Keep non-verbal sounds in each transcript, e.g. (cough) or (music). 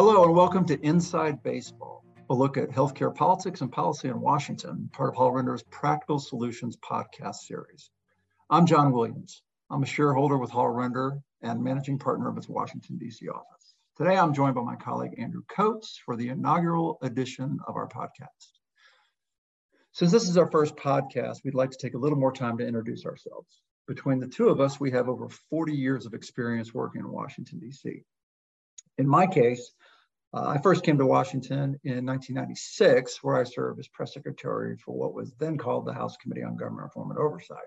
Hello, and welcome to Inside Baseball, a look at healthcare politics and policy in Washington, part of Hall Render's Practical Solutions podcast series. I'm John Williams. I'm a shareholder with Hall Render and managing partner of its Washington, D.C. office. Today, I'm joined by my colleague Andrew Coates for the inaugural edition of our podcast. Since this is our first podcast, we'd like to take a little more time to introduce ourselves. Between the two of us, we have over 40 years of experience working in Washington, D.C. In my case, uh, I first came to Washington in 1996, where I served as press secretary for what was then called the House Committee on Government Reform and Oversight.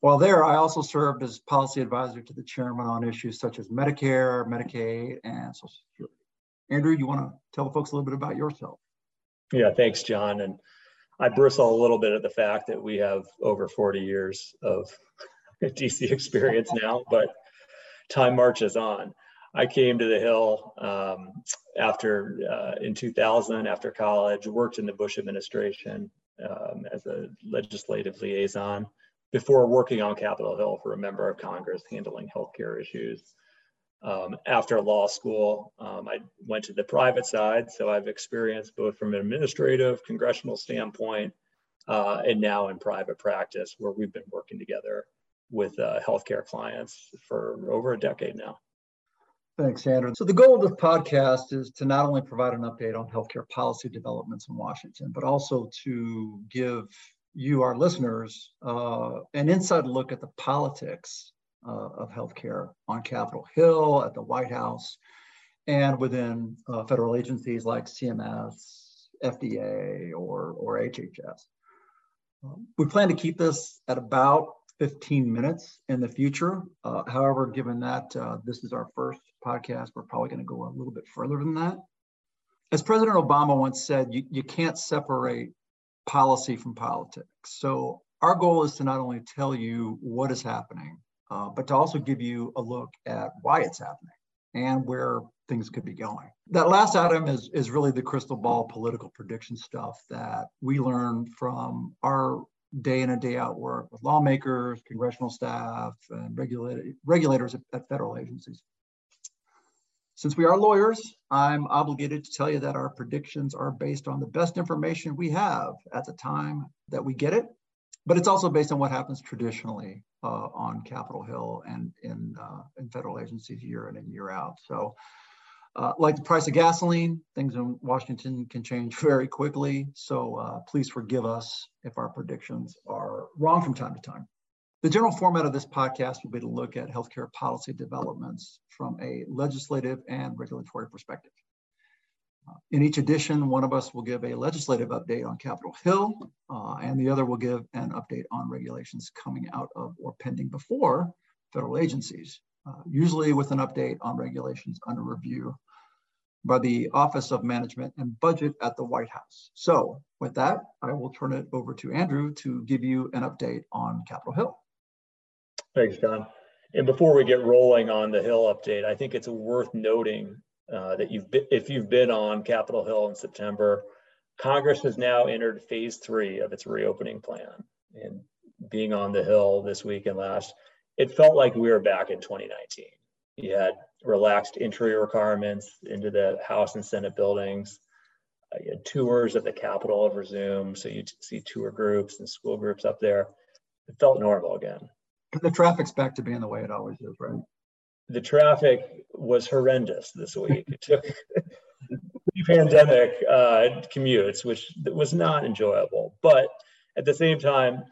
While there, I also served as policy advisor to the chairman on issues such as Medicare, Medicaid, and Social Security. Andrew, you want to tell the folks a little bit about yourself? Yeah, thanks, John. And I bristle a little bit at the fact that we have over 40 years of (laughs) DC experience now, but time marches on. I came to the Hill um, after uh, in 2000 after college, worked in the Bush administration um, as a legislative liaison before working on Capitol Hill for a member of Congress handling healthcare issues. Um, after law school, um, I went to the private side, so I've experienced both from an administrative, congressional standpoint, uh, and now in private practice, where we've been working together with uh, healthcare clients for over a decade now. Thanks, Andrew. So the goal of this podcast is to not only provide an update on healthcare policy developments in Washington, but also to give you, our listeners, uh, an inside look at the politics uh, of healthcare on Capitol Hill, at the White House, and within uh, federal agencies like CMS, FDA, or, or HHS. Um, we plan to keep this at about 15 minutes in the future. Uh, however, given that uh, this is our first podcast, we're probably going to go a little bit further than that. As President Obama once said, you, you can't separate policy from politics. So our goal is to not only tell you what is happening, uh, but to also give you a look at why it's happening and where things could be going. That last item is, is really the crystal ball political prediction stuff that we learn from our day in and day out work with lawmakers, congressional staff, and regulators at, at federal agencies. Since we are lawyers, I'm obligated to tell you that our predictions are based on the best information we have at the time that we get it, but it's also based on what happens traditionally uh, on Capitol Hill and in, uh, in federal agencies year in and year out. So uh, like the price of gasoline, things in Washington can change (laughs) very quickly. So uh, please forgive us if our predictions are wrong from time to time. The general format of this podcast will be to look at healthcare policy developments from a legislative and regulatory perspective. Uh, in each edition, one of us will give a legislative update on Capitol Hill, uh, and the other will give an update on regulations coming out of or pending before federal agencies, uh, usually with an update on regulations under review by the Office of Management and Budget at the White House. So with that, I will turn it over to Andrew to give you an update on Capitol Hill. Thanks, John. And before we get rolling on the Hill update, I think it's worth noting uh, that you've been, if you've been on Capitol Hill in September, Congress has now entered phase three of its reopening plan. And being on the Hill this week and last, it felt like we were back in 2019. You had relaxed entry requirements into the House and Senate buildings. Uh, you had tours of the Capitol have resumed, so you'd see tour groups and school groups up there. It felt normal again. The traffic's back to being the way it always is, right? The traffic was horrendous this week. it took (laughs) pre-pandemic uh, commutes, which was not enjoyable. But at the same time,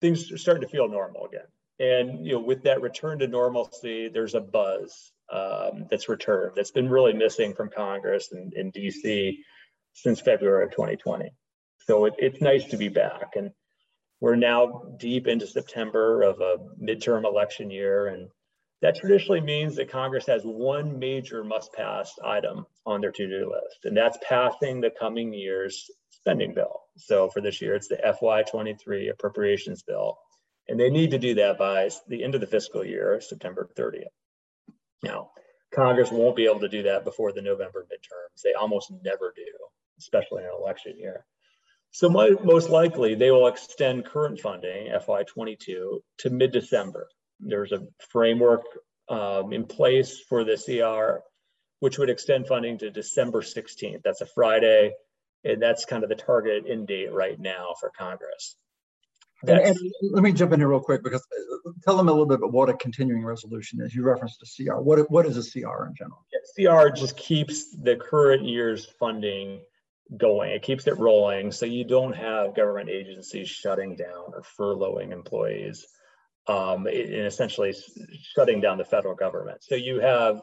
things are starting to feel normal again. And you know, with that return to normalcy, there's a buzz um, that's returned that's been really missing from Congress and in DC since February of 2020. So it, it's nice to be back. And we're now deep into September of a midterm election year. And that traditionally means that Congress has one major must pass item on their to do list, and that's passing the coming year's spending bill. So for this year, it's the FY23 appropriations bill. And they need to do that by the end of the fiscal year, September 30th. Now, Congress won't be able to do that before the November midterms. They almost never do, especially in an election year. So most likely they will extend current funding, FY22, to mid-December. There's a framework um, in place for the CR which would extend funding to December 16th. That's a Friday, and that's kind of the target end date right now for Congress. And, and, let me jump in here real quick because uh, tell them a little bit about what a continuing resolution is. You referenced a CR. What what is a CR in general? Yeah, CR just keeps the current year's funding going. It keeps it rolling, so you don't have government agencies shutting down or furloughing employees, um, and essentially shutting down the federal government. So you have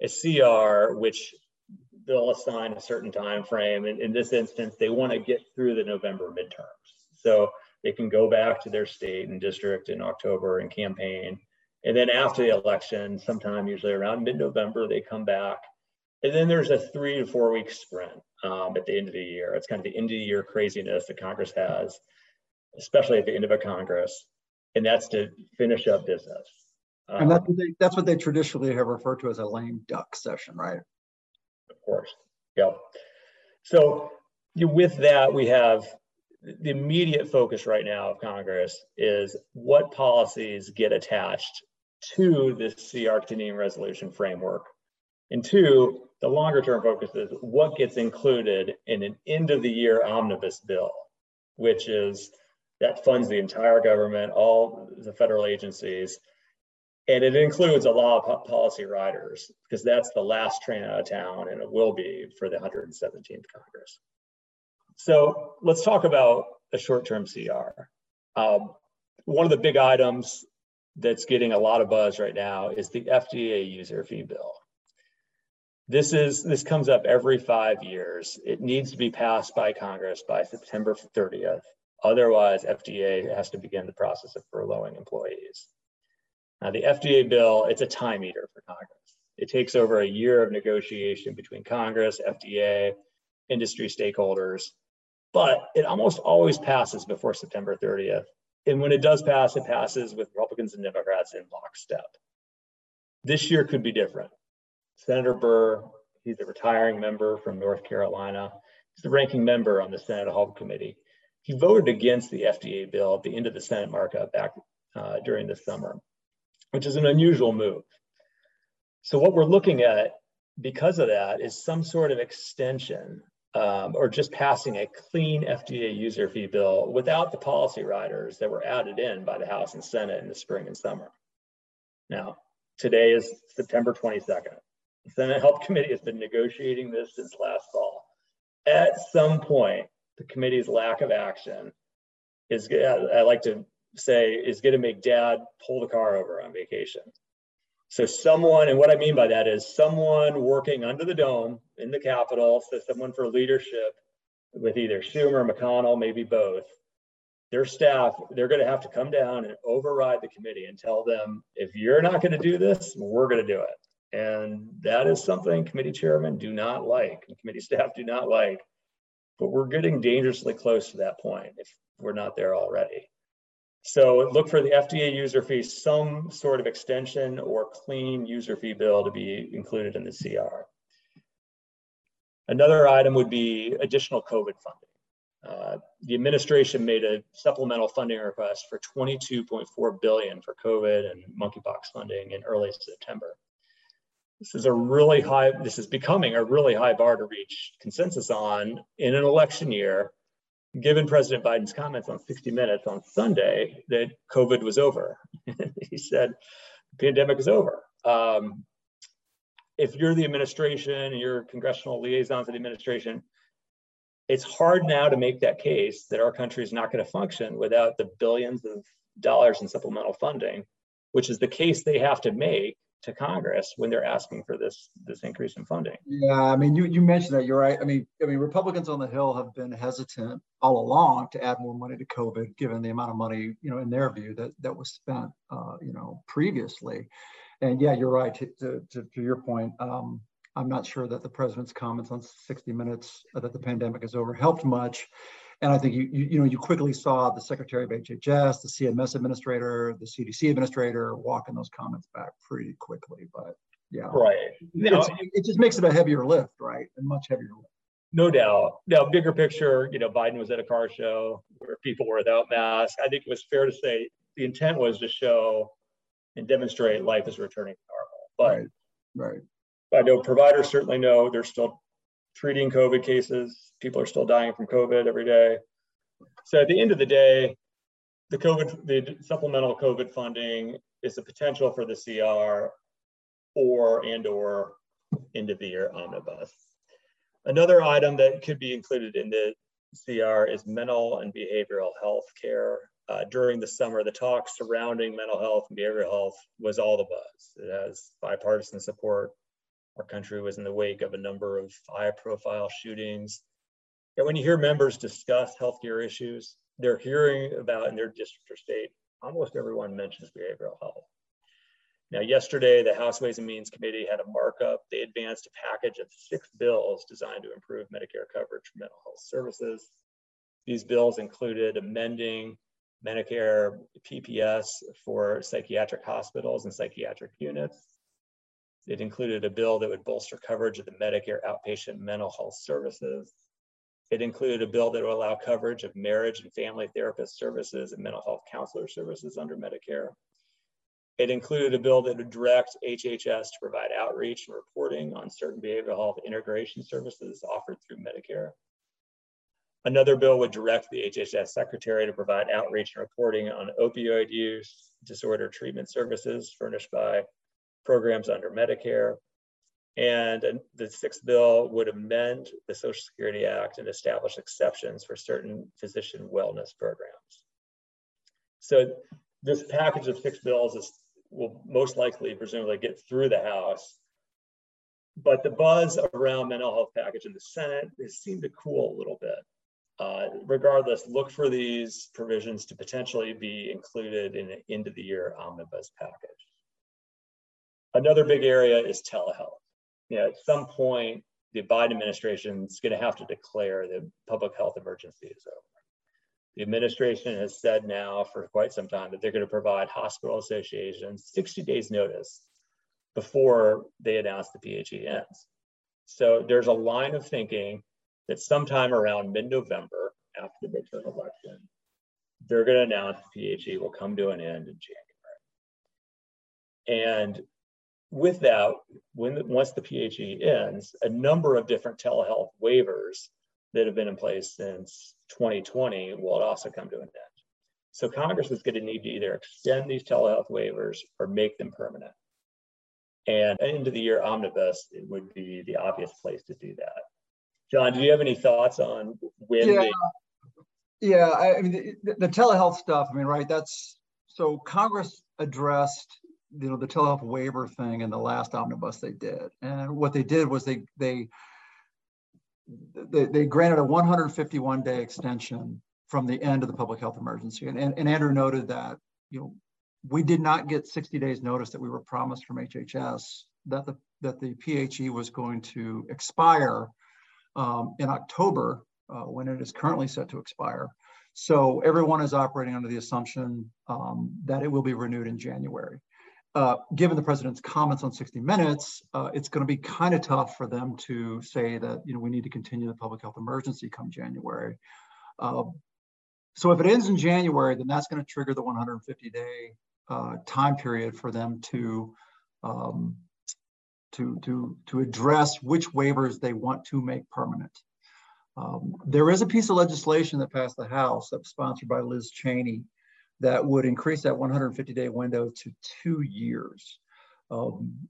a CR which they'll assign a certain time frame. And in this instance, they want to get through the November midterms. So they can go back to their state and district in October and campaign. And then after the election, sometime usually around mid-November, they come back. And then there's a three to four week sprint um, at the end of the year. It's kind of the end of the year craziness that Congress has, especially at the end of a Congress. And that's to finish up business. Um, and that's what, they, that's what they traditionally have referred to as a lame duck session, right? Of course. Yep. So with that, we have the immediate focus right now of Congress is what policies get attached to this CR continuing resolution framework. And two, the longer term focus is what gets included in an end of the year omnibus bill, which is that funds the entire government, all the federal agencies. And it includes a lot of policy riders because that's the last train out of town and it will be for the 117th Congress. So let's talk about a short-term CR. Um, one of the big items that's getting a lot of buzz right now is the FDA user fee bill. This is this comes up every five years. It needs to be passed by Congress by September 30th. Otherwise, FDA has to begin the process of furloughing employees. Now, the FDA bill, it's a time eater for Congress. It takes over a year of negotiation between Congress, FDA, industry stakeholders but it almost always passes before September 30th. And when it does pass, it passes with Republicans and Democrats in lockstep. This year could be different. Senator Burr, he's a retiring member from North Carolina. He's the ranking member on the Senate Health Committee. He voted against the FDA bill at the end of the Senate markup back uh, during the summer, which is an unusual move. So what we're looking at because of that is some sort of extension um, or just passing a clean FDA user fee bill without the policy riders that were added in by the House and Senate in the spring and summer. Now, today is September 22nd. The Senate Health Committee has been negotiating this since last fall. At some point, the committee's lack of action is, I like to say, is going to make dad pull the car over on vacation. So someone, and what I mean by that is someone working under the dome in the Capitol, so someone for leadership with either Schumer, McConnell, maybe both, their staff, they're going to have to come down and override the committee and tell them, if you're not going to do this, we're going to do it. And that is something committee chairmen do not like, and committee (laughs) staff do not like. But we're getting dangerously close to that point if we're not there already. So look for the FDA user fee, some sort of extension or clean user fee bill to be included in the CR. Another item would be additional COVID funding. Uh, the administration made a supplemental funding request for 22.4 billion for COVID and monkeypox funding in early September. This is a really high, this is becoming a really high bar to reach consensus on in an election year given President Biden's comments on 60 Minutes on Sunday that COVID was over. (laughs) he said, the pandemic is over. Um, if you're the administration and you're congressional liaison to the administration, it's hard now to make that case that our country is not going to function without the billions of dollars in supplemental funding, which is the case they have to make to Congress when they're asking for this this increase in funding. Yeah, I mean, you you mentioned that. You're right. I mean, I mean, Republicans on the Hill have been hesitant all along to add more money to COVID, given the amount of money, you know, in their view that that was spent, uh, you know, previously. And yeah, you're right. To to, to your point, um, I'm not sure that the president's comments on 60 Minutes uh, that the pandemic is over helped much. And I think you, you, you know you quickly saw the Secretary of HHS, the CMS administrator, the CDC administrator walking those comments back pretty quickly. But yeah, right. Now, it just makes it a heavier lift, right? A much heavier lift. No doubt. Now, bigger picture, you know, Biden was at a car show where people were without masks. I think it was fair to say the intent was to show and demonstrate life is returning to normal. But right. right. I know providers certainly know they're still treating COVID cases. People are still dying from COVID every day. So at the end of the day, the COVID, the supplemental COVID funding is the potential for the CR or and or end of the year omnibus. Another item that could be included in the CR is mental and behavioral health care. Uh, during the summer, the talk surrounding mental health and behavioral health was all the buzz. It has bipartisan support. Our country was in the wake of a number of high profile shootings. And when you hear members discuss healthcare issues, they're hearing about in their district or state, almost everyone mentions behavioral health. Now, yesterday, the House Ways and Means Committee had a markup. They advanced a package of six bills designed to improve Medicare coverage for mental health services. These bills included amending Medicare PPS for psychiatric hospitals and psychiatric units. It included a bill that would bolster coverage of the Medicare outpatient mental health services. It included a bill that would allow coverage of marriage and family therapist services and mental health counselor services under Medicare. It included a bill that would direct HHS to provide outreach and reporting on certain behavioral health integration services offered through Medicare. Another bill would direct the HHS secretary to provide outreach and reporting on opioid use disorder treatment services furnished by programs under Medicare. And the sixth bill would amend the Social Security Act and establish exceptions for certain physician wellness programs. So this package of six bills is will most likely, presumably, get through the House. But the buzz around mental health package in the Senate has seemed to cool a little bit. Uh, regardless, look for these provisions to potentially be included in an end of the year omnibus package. Another big area is telehealth. You know, at some point, the Biden administration is going to have to declare the public health emergency is over. The administration has said now for quite some time that they're going to provide hospital associations 60 days notice before they announce the PHE ends. So there's a line of thinking that sometime around mid-November after the midterm election, they're going to announce the PHE will come to an end in January. And with that, when once the PHE ends, a number of different telehealth waivers that have been in place since 2020 will also come to an end. So Congress is going to need to either extend these telehealth waivers or make them permanent. And end of the year omnibus, it would be the obvious place to do that. John, do you have any thoughts on when yeah. They... Yeah, I mean, the, the telehealth stuff, I mean, right, that's, so Congress addressed you know the telehealth waiver thing in the last omnibus they did and what they did was they they they, they granted a 151 day extension from the end of the public health emergency. And, and, and, Andrew noted that, you know, we did not get 60 days notice that we were promised from HHS that the, that the PHE was going to expire um, in October uh, when it is currently set to expire. So everyone is operating under the assumption um, that it will be renewed in January uh, given the president's comments on 60 Minutes, uh, it's going to be kind of tough for them to say that you know we need to continue the public health emergency come January. Uh, so if it ends in January, then that's going to trigger the 150 day uh, time period for them to um, to to to address which waivers they want to make permanent. Um, there is a piece of legislation that passed the House that was sponsored by Liz Cheney that would increase that 150 day window to two years. Um,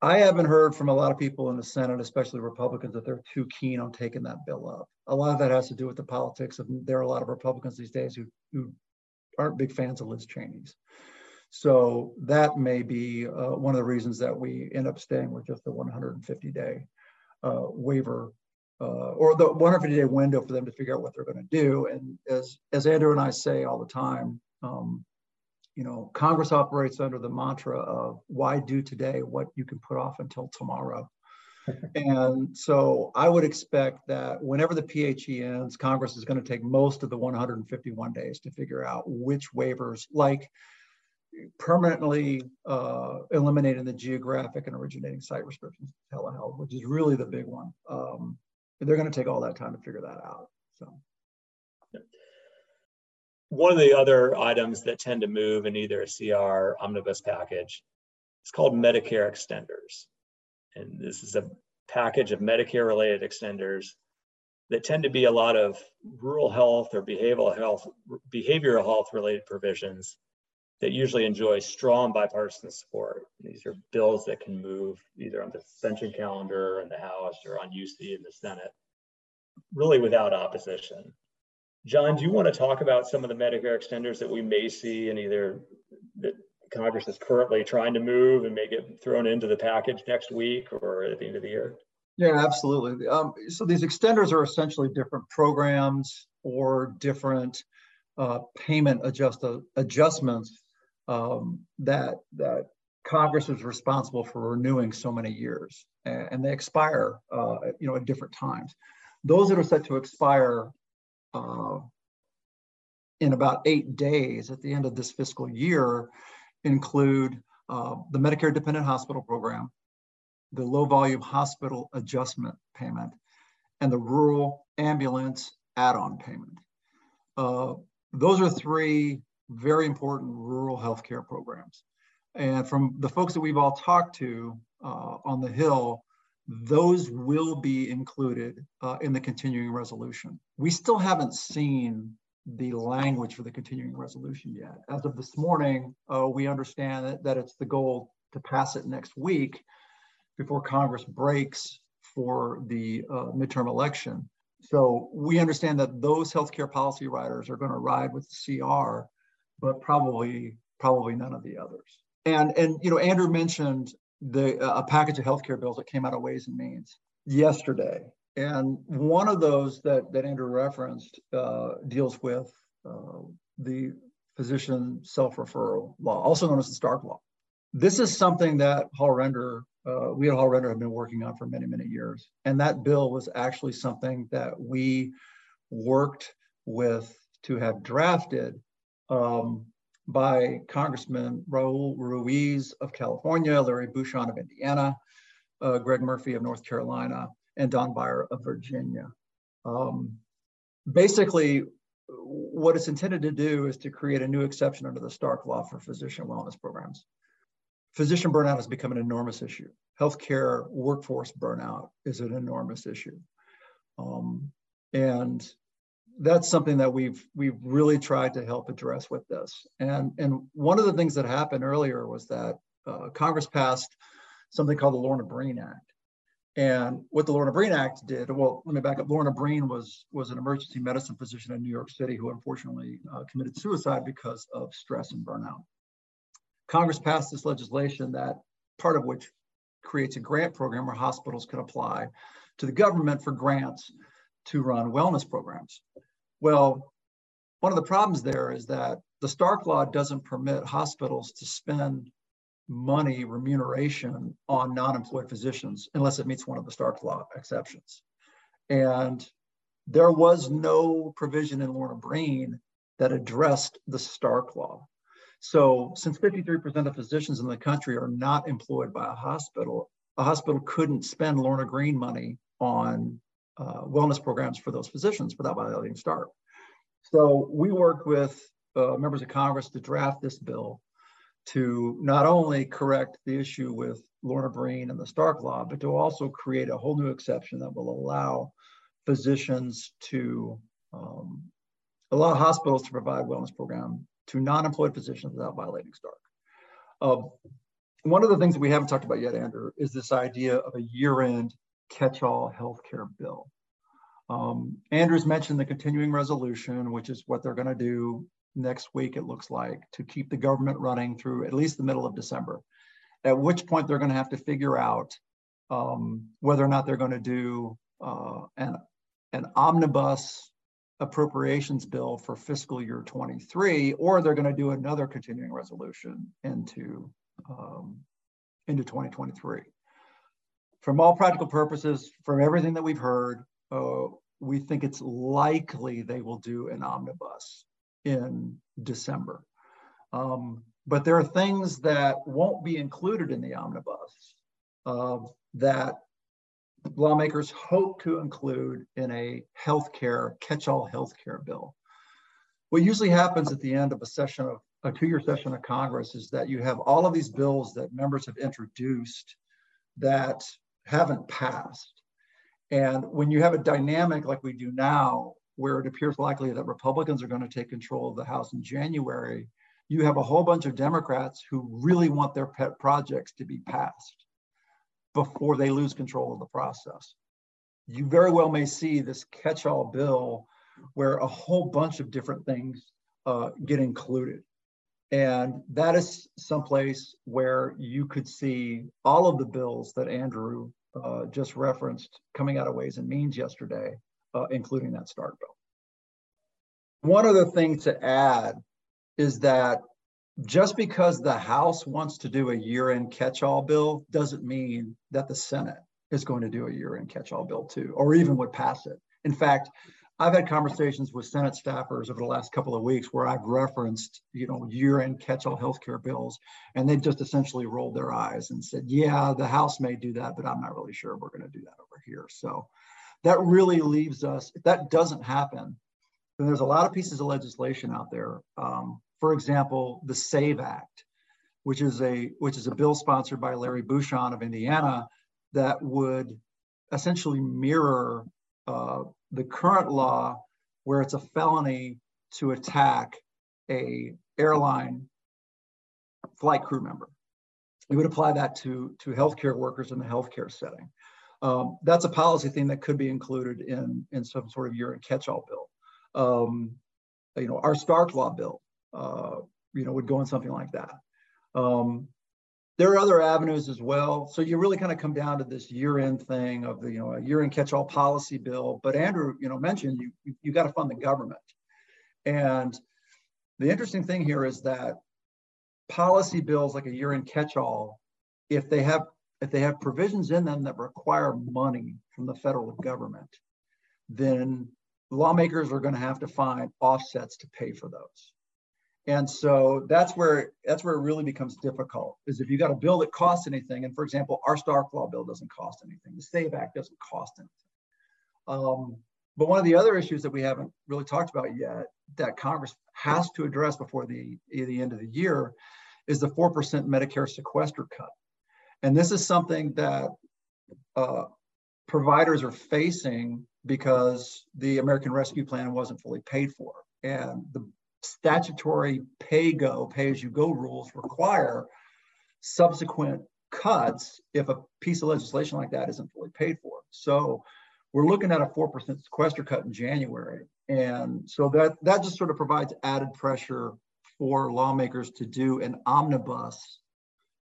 I haven't heard from a lot of people in the Senate, especially Republicans, that they're too keen on taking that bill up. A lot of that has to do with the politics of there are a lot of Republicans these days who, who aren't big fans of Liz Cheney's. So that may be uh, one of the reasons that we end up staying with just the 150 day uh, waiver uh, or the 150 day window for them to figure out what they're going to do. And as, as Andrew and I say all the time, um, you know, Congress operates under the mantra of why do today what you can put off until tomorrow. (laughs) and so I would expect that whenever the PHE ends, Congress is going to take most of the 151 days to figure out which waivers, like permanently uh, eliminating the geographic and originating site restrictions, telehealth, which is really the big one. Um, they're going to take all that time to figure that out. So one of the other items that tend to move in either a CR omnibus package is called Medicare extenders. And this is a package of Medicare related extenders that tend to be a lot of rural health or behavioral health, behavioral health related provisions that usually enjoy strong bipartisan support. These are bills that can move either on the suspension calendar in the House or on UC in the Senate, really without opposition. John, do you want to talk about some of the Medicare extenders that we may see in either that Congress is currently trying to move and may get thrown into the package next week or at the end of the year? Yeah, absolutely. Um, so these extenders are essentially different programs or different uh, payment adjust adjustments um, that that Congress is responsible for renewing so many years, and, and they expire, uh, you know, at different times. Those that are set to expire uh, in about eight days at the end of this fiscal year include uh, the Medicare Dependent Hospital Program, the Low Volume Hospital Adjustment Payment, and the Rural Ambulance Add-on Payment. Uh, those are three very important rural healthcare programs. And from the folks that we've all talked to uh, on the Hill, those will be included uh, in the continuing resolution. We still haven't seen the language for the continuing resolution yet. As of this morning, uh, we understand that, that it's the goal to pass it next week before Congress breaks for the uh, midterm election. So we understand that those healthcare policy riders are going to ride with the CR, but probably probably none of the others. And and you know Andrew mentioned the uh, a package of healthcare bills that came out of Ways and Means yesterday, and one of those that, that Andrew referenced uh, deals with uh, the physician self-referral law, also known as the Stark Law. This is something that Hall Render, uh, we at Hall Render have been working on for many, many years. And that bill was actually something that we worked with to have drafted um, by Congressman Raul Ruiz of California, Larry Bucshon of Indiana, uh, Greg Murphy of North Carolina, and Don Beyer of Virginia. Um, basically, what it's intended to do is to create a new exception under the Stark Law for physician wellness programs. Physician burnout has become an enormous issue. Healthcare workforce burnout is an enormous issue. Um, and that's something that we've we've really tried to help address with this. And and one of the things that happened earlier was that uh, Congress passed something called the Lorna Breen Act, and what the Lorna Breen Act did, well, let me back up. Lorna Breen was, was an emergency medicine physician in New York City who unfortunately uh, committed suicide because of stress and burnout. Congress passed this legislation that part of which creates a grant program where hospitals can apply to the government for grants to run wellness programs. Well, one of the problems there is that the Stark Law doesn't permit hospitals to spend money remuneration on non-employed physicians unless it meets one of the Stark Law exceptions. And there was no provision in Lorna Breen that addressed the Stark Law. So since 53% of physicians in the country are not employed by a hospital, a hospital couldn't spend Lorna Breen money on uh, wellness programs for those physicians without violating Stark. So we worked with uh, members of Congress to draft this bill to not only correct the issue with Lorna Breen and the Stark Law, but to also create a whole new exception that will allow physicians to um, allow hospitals to provide wellness program to non-employed physicians without violating Stark. Uh, one of the things that we haven't talked about yet, Andrew, is this idea of a year-end catch-all healthcare bill. Um, Andrews mentioned the continuing resolution, which is what they're going to do next week, it looks like, to keep the government running through at least the middle of December. At which point they're going to have to figure out um, whether or not they're going to do uh, an, an omnibus appropriations bill for fiscal year 23, or they're going to do another continuing resolution into, um, into 2023. From all practical purposes, from everything that we've heard, uh, we think it's likely they will do an omnibus in December. Um, but there are things that won't be included in the omnibus uh, that lawmakers hope to include in a healthcare catch-all healthcare bill. What usually happens at the end of a session of a two-year session of Congress is that you have all of these bills that members have introduced that haven't passed. And when you have a dynamic like we do now, where it appears likely that Republicans are going to take control of the House in January, you have a whole bunch of Democrats who really want their pet projects to be passed before they lose control of the process. You very well may see this catch all bill where a whole bunch of different things uh, get included. And that is someplace where you could see all of the bills that Andrew uh, just referenced coming out of Ways and Means yesterday, uh, including that Stark bill. One other thing to add is that just because the House wants to do a year-end catch-all bill doesn't mean that the Senate is going to do a year-end catch-all bill too, or even would pass it. In fact, I've had conversations with Senate staffers over the last couple of weeks where I've referenced, you know, year-end catch-all healthcare bills, and they've just essentially rolled their eyes and said, "Yeah, the House may do that, but I'm not really sure we're going to do that over here." So that really leaves us. If that doesn't happen, then there's a lot of pieces of legislation out there. Um, for example, the SAVE Act, which is a which is a bill sponsored by Larry Bucshon of Indiana that would essentially mirror uh, the current law where it's a felony to attack a airline flight crew member. We would apply that to, to healthcare workers in the healthcare setting. Um, that's a policy thing that could be included in, in some sort of year-end catch-all bill. Um, you know, our Stark Law bill, uh, you know, would go in something like that. Um, there are other avenues as well. So you really kind of come down to this year-end thing of the, you know, a year-end catch-all policy bill. But Andrew, you know, mentioned you you, you got to fund the government. And the interesting thing here is that policy bills like a year-end catch-all, if they have if they have provisions in them that require money from the federal government, then lawmakers are going to have to find offsets to pay for those. And so that's where that's where it really becomes difficult is if you got a bill that costs anything, and for example, our Stark Law bill doesn't cost anything, the SAVE Act doesn't cost anything. Um, but one of the other issues that we haven't really talked about yet that Congress has to address before the, the end of the year is the 4% Medicare sequester cut. And this is something that uh, providers are facing because the American Rescue Plan wasn't fully paid for. And the statutory pay go, pay as you go rules require subsequent cuts if a piece of legislation like that isn't fully paid for. So we're looking at a 4% sequester cut in January. And so that, that just sort of provides added pressure for lawmakers to do an omnibus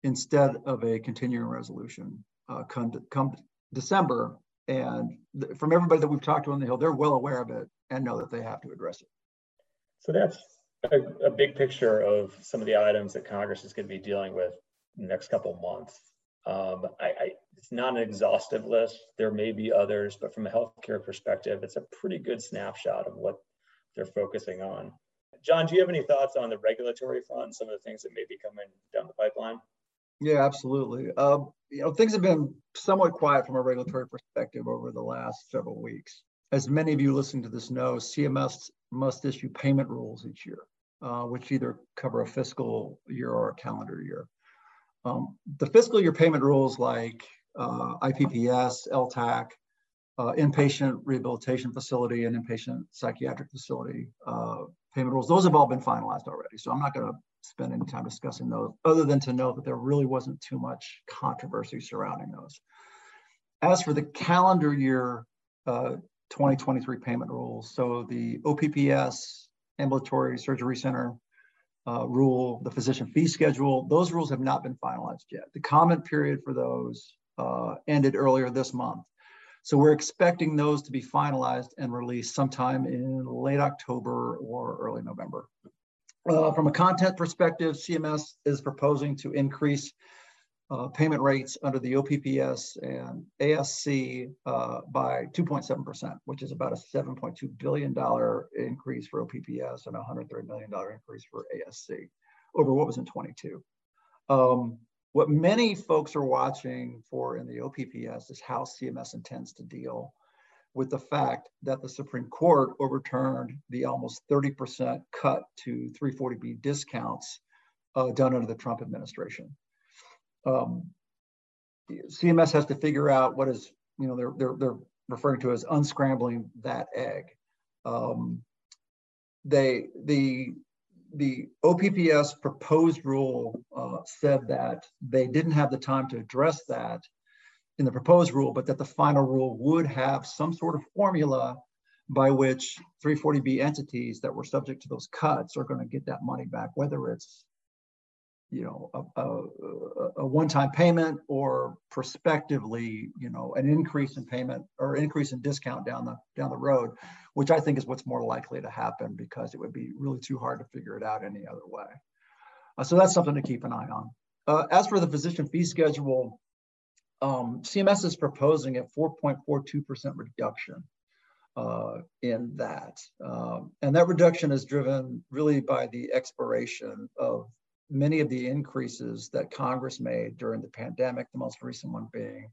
instead of a continuing resolution uh, come, come December. And th- from everybody that we've talked to on the Hill, they're well aware of it and know that they have to address it. So that's a, a, big picture of some of the items that Congress is going to be dealing with next couple months. Um, I, I, it's not an exhaustive list. There may be others, but from a healthcare perspective, it's a pretty good snapshot of what they're focusing on. John, do you have any thoughts on the regulatory front, some of the things that may be coming down the pipeline? Yeah, absolutely. Um, you know, things have been somewhat quiet from a regulatory perspective over the last several weeks. As many of you listening to this know, CMS must issue payment rules each year, uh, which either cover a fiscal year or a calendar year. Um, the fiscal year payment rules like uh, IPPS, LTAC, uh, inpatient rehabilitation facility and inpatient psychiatric facility uh, payment rules, those have all been finalized already. So I'm not going to spend any time discussing those other than to note that there really wasn't too much controversy surrounding those. As for the calendar year uh, 2023 payment rules. So the OPPS, ambulatory surgery center uh, rule, the physician fee schedule, those rules have not been finalized yet. The comment period for those uh, ended earlier this month. So we're expecting those to be finalized and released sometime in late October or early November. Uh, from a content perspective, CMS is proposing to increase uh, payment rates under the OPPS and ASC uh, by 2.7%, which is about a $7.2 billion increase for OPPS and a $130 million increase for ASC over what was in 22. Um, what many folks are watching for in the OPPS is how CMS intends to deal with the fact that the Supreme Court overturned the almost 30% cut to 340B discounts uh, done under the Trump administration. Um, CMS has to figure out what is, you know, they're, they're, they're referring to as unscrambling that egg. Um, they, the, the OPPS proposed rule uh, said that they didn't have the time to address that in the proposed rule, but that the final rule would have some sort of formula by which 340B entities that were subject to those cuts are going to get that money back, whether it's you know a, a, a one-time payment or prospectively you know an increase in payment or increase in discount down the down the road which i think is what's more likely to happen because it would be really too hard to figure it out any other way uh, so that's something to keep an eye on uh, as for the physician fee schedule um, cms is proposing a 4.42% reduction uh, in that. Um, and that reduction is driven really by the expiration of many of the increases that Congress made during the pandemic, the most recent one being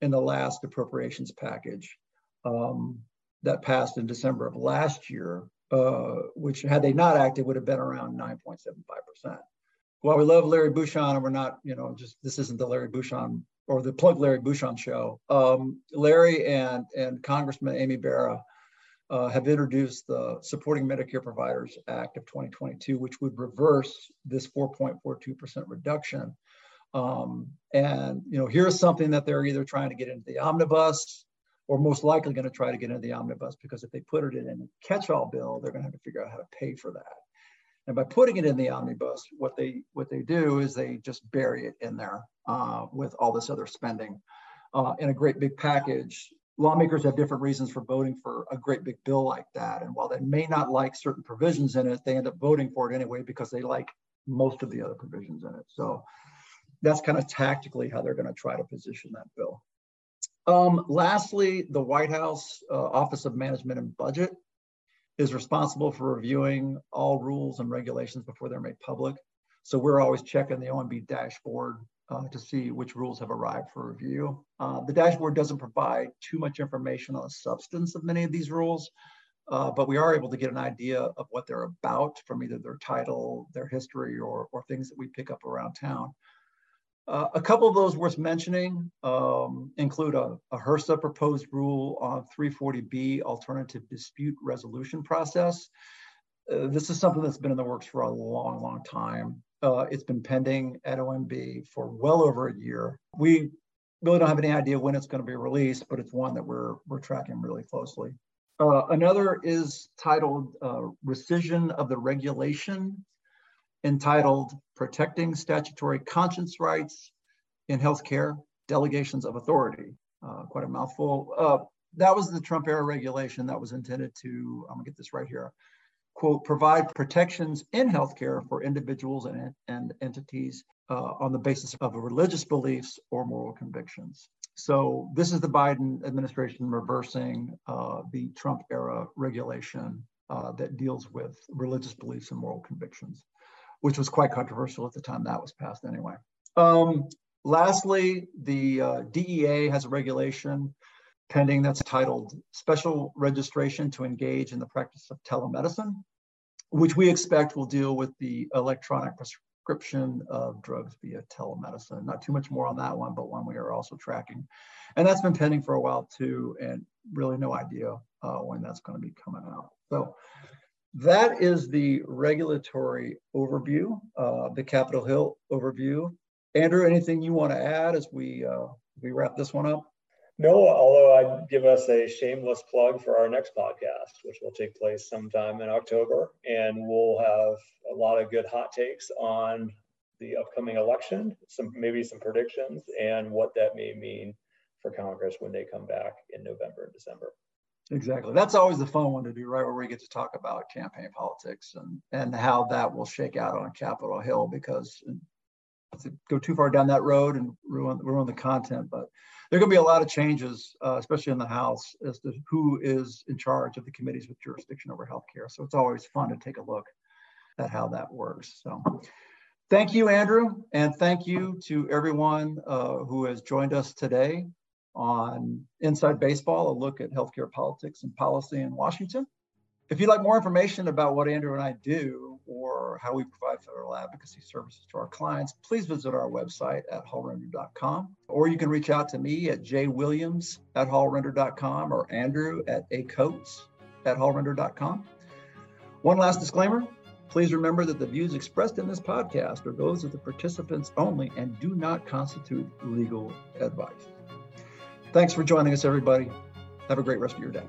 in the last appropriations package um, that passed in December of last year, uh, which had they not acted would have been around 9.75%. While we love Larry Bucshon and we're not, you know, just this isn't the Larry Bucshon or the Plug Larry Bucshon show, um, Larry and, and Congressman Ami Bera uh, have introduced the Supporting Medicare Providers Act of 2022, which would reverse this 4.42% reduction. Um, and you know, here's something that they're either trying to get into the omnibus or most likely going to try to get into the omnibus because if they put it in a catch-all bill, they're going to have to figure out how to pay for that. And by putting it in the omnibus, what they what they do is they just bury it in there uh, with all this other spending uh, in a great big package lawmakers have different reasons for voting for a great big bill like that. And while they may not like certain provisions in it, they end up voting for it anyway because they like most of the other provisions in it. So that's kind of tactically how they're going to try to position that bill. Um, lastly, the White House uh, Office of Management and Budget is responsible for reviewing all rules and regulations before they're made public. So we're always checking the OMB dashboard uh, to see which rules have arrived for review. Uh, the dashboard doesn't provide too much information on the substance of many of these rules, uh, but we are able to get an idea of what they're about from either their title, their history, or, or things that we pick up around town. Uh, a couple of those worth mentioning um, include a, a, HRSA proposed rule on 340B alternative dispute resolution process. Uh, this is something that's been in the works for a long, long time. Uh, it's been pending at OMB for well over a year. We really don't have any idea when it's going to be released, but it's one that we're we're tracking really closely. Uh, another is titled uh, Rescission of the Regulation, entitled Protecting Statutory Conscience Rights in Healthcare, Delegations of Authority. Uh, quite a mouthful. Uh, that was the Trump era regulation that was intended to, I'm gonna get this right here, quote, provide protections in healthcare for individuals and, and entities uh, on the basis of religious beliefs or moral convictions. So this is the Biden administration reversing uh, the Trump era regulation uh, that deals with religious beliefs and moral convictions, which was quite controversial at the time that was passed anyway. Um, lastly, the uh, DEA has a regulation pending that's titled Special Registration to Engage in the Practice of Telemedicine, which we expect will deal with the electronic prescription of drugs via telemedicine. Not too much more on that one, but one we are also tracking. And that's been pending for a while too, and really no idea uh, when that's going to be coming out. So that is the regulatory overview, uh, the Capitol Hill overview. Andrew, anything you want to add as we uh, we wrap this one up? No, although I'd give us a shameless plug for our next podcast, which will take place sometime in October. And we'll have a lot of good hot takes on the upcoming election, some maybe some predictions, and what that may mean for Congress when they come back in November and December. Exactly. That's always the fun one to do, right? Where we get to talk about campaign politics and, and how that will shake out on Capitol Hill because uh, to go too far down that road and ruin, ruin the content. But there are going to be a lot of changes, uh, especially in the House, as to who is in charge of the committees with jurisdiction over healthcare. So it's always fun to take a look at how that works. So thank you, Andrew, and thank you to everyone uh, who has joined us today on Inside Baseball, a look at healthcare politics and policy in Washington. If you'd like more information about what Andrew and I do, how we provide federal advocacy services to our clients, please visit our website at hallrender.com. Or you can reach out to me at jwilliams at hallrender.com or Andrew at acoates at hallrender.com. One last disclaimer. Please remember that the views expressed in this podcast are those of the participants only and do not constitute legal advice. Thanks for joining us, everybody. Have a great rest of your day.